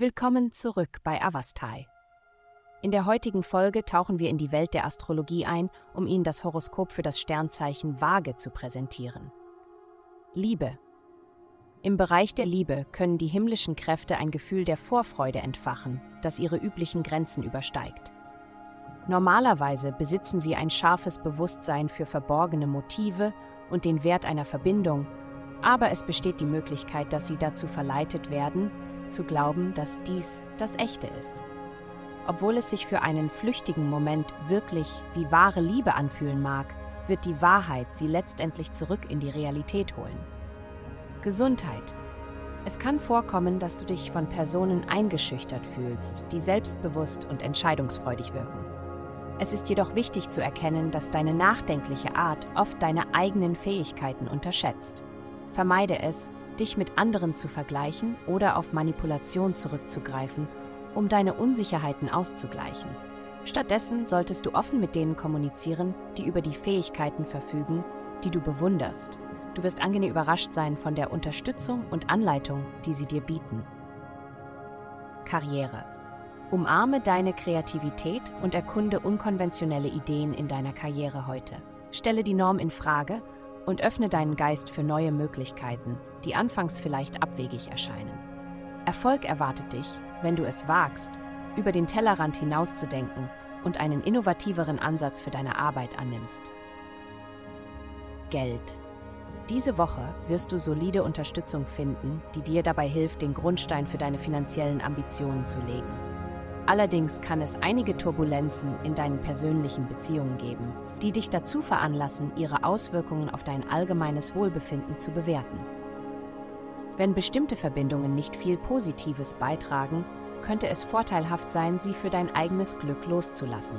Willkommen zurück bei Avastai. In der heutigen Folge tauchen wir in die Welt der Astrologie ein, um Ihnen das Horoskop für das Sternzeichen Waage zu präsentieren. Liebe. Im Bereich der Liebe können die himmlischen Kräfte ein Gefühl der Vorfreude entfachen, das ihre üblichen Grenzen übersteigt. Normalerweise besitzen sie ein scharfes Bewusstsein für verborgene Motive und den Wert einer Verbindung, aber es besteht die Möglichkeit, dass sie dazu verleitet werden, zu glauben, dass dies das Echte ist. Obwohl es sich für einen flüchtigen Moment wirklich wie wahre Liebe anfühlen mag, wird die Wahrheit sie letztendlich zurück in die Realität holen. Gesundheit. Es kann vorkommen, dass du dich von Personen eingeschüchtert fühlst, die selbstbewusst und entscheidungsfreudig wirken. Es ist jedoch wichtig zu erkennen, dass deine nachdenkliche Art oft deine eigenen Fähigkeiten unterschätzt. Vermeide es, dich mit anderen zu vergleichen oder auf Manipulation zurückzugreifen, um deine Unsicherheiten auszugleichen. Stattdessen solltest du offen mit denen kommunizieren, die über die Fähigkeiten verfügen, die du bewunderst. Du wirst angenehm überrascht sein von der Unterstützung und Anleitung, die sie dir bieten. Karriere. Umarme deine Kreativität und erkunde unkonventionelle Ideen in deiner Karriere heute. Stelle die Norm in Frage und öffne deinen Geist für neue Möglichkeiten, die anfangs vielleicht abwegig erscheinen. Erfolg erwartet dich, wenn du es wagst, über den Tellerrand hinauszudenken und einen innovativeren Ansatz für deine Arbeit annimmst. Geld. Diese Woche wirst du solide Unterstützung finden, die dir dabei hilft, den Grundstein für deine finanziellen Ambitionen zu legen. Allerdings kann es einige Turbulenzen in deinen persönlichen Beziehungen geben, die dich dazu veranlassen, ihre Auswirkungen auf dein allgemeines Wohlbefinden zu bewerten. Wenn bestimmte Verbindungen nicht viel Positives beitragen, könnte es vorteilhaft sein, sie für dein eigenes Glück loszulassen.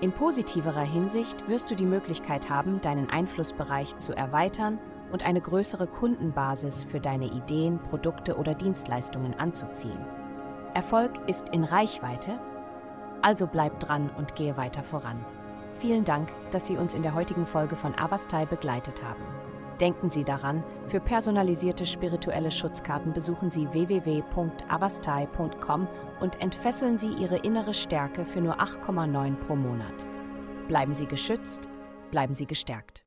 In positiverer Hinsicht wirst du die Möglichkeit haben, deinen Einflussbereich zu erweitern und eine größere Kundenbasis für deine Ideen, Produkte oder Dienstleistungen anzuziehen. Erfolg ist in Reichweite, also bleib dran und gehe weiter voran. Vielen Dank, dass Sie uns in der heutigen Folge von Avastai begleitet haben. Denken Sie daran, für personalisierte spirituelle Schutzkarten besuchen Sie www.avastai.com und entfesseln Sie Ihre innere Stärke für nur 8,9 pro Monat. Bleiben Sie geschützt, bleiben Sie gestärkt.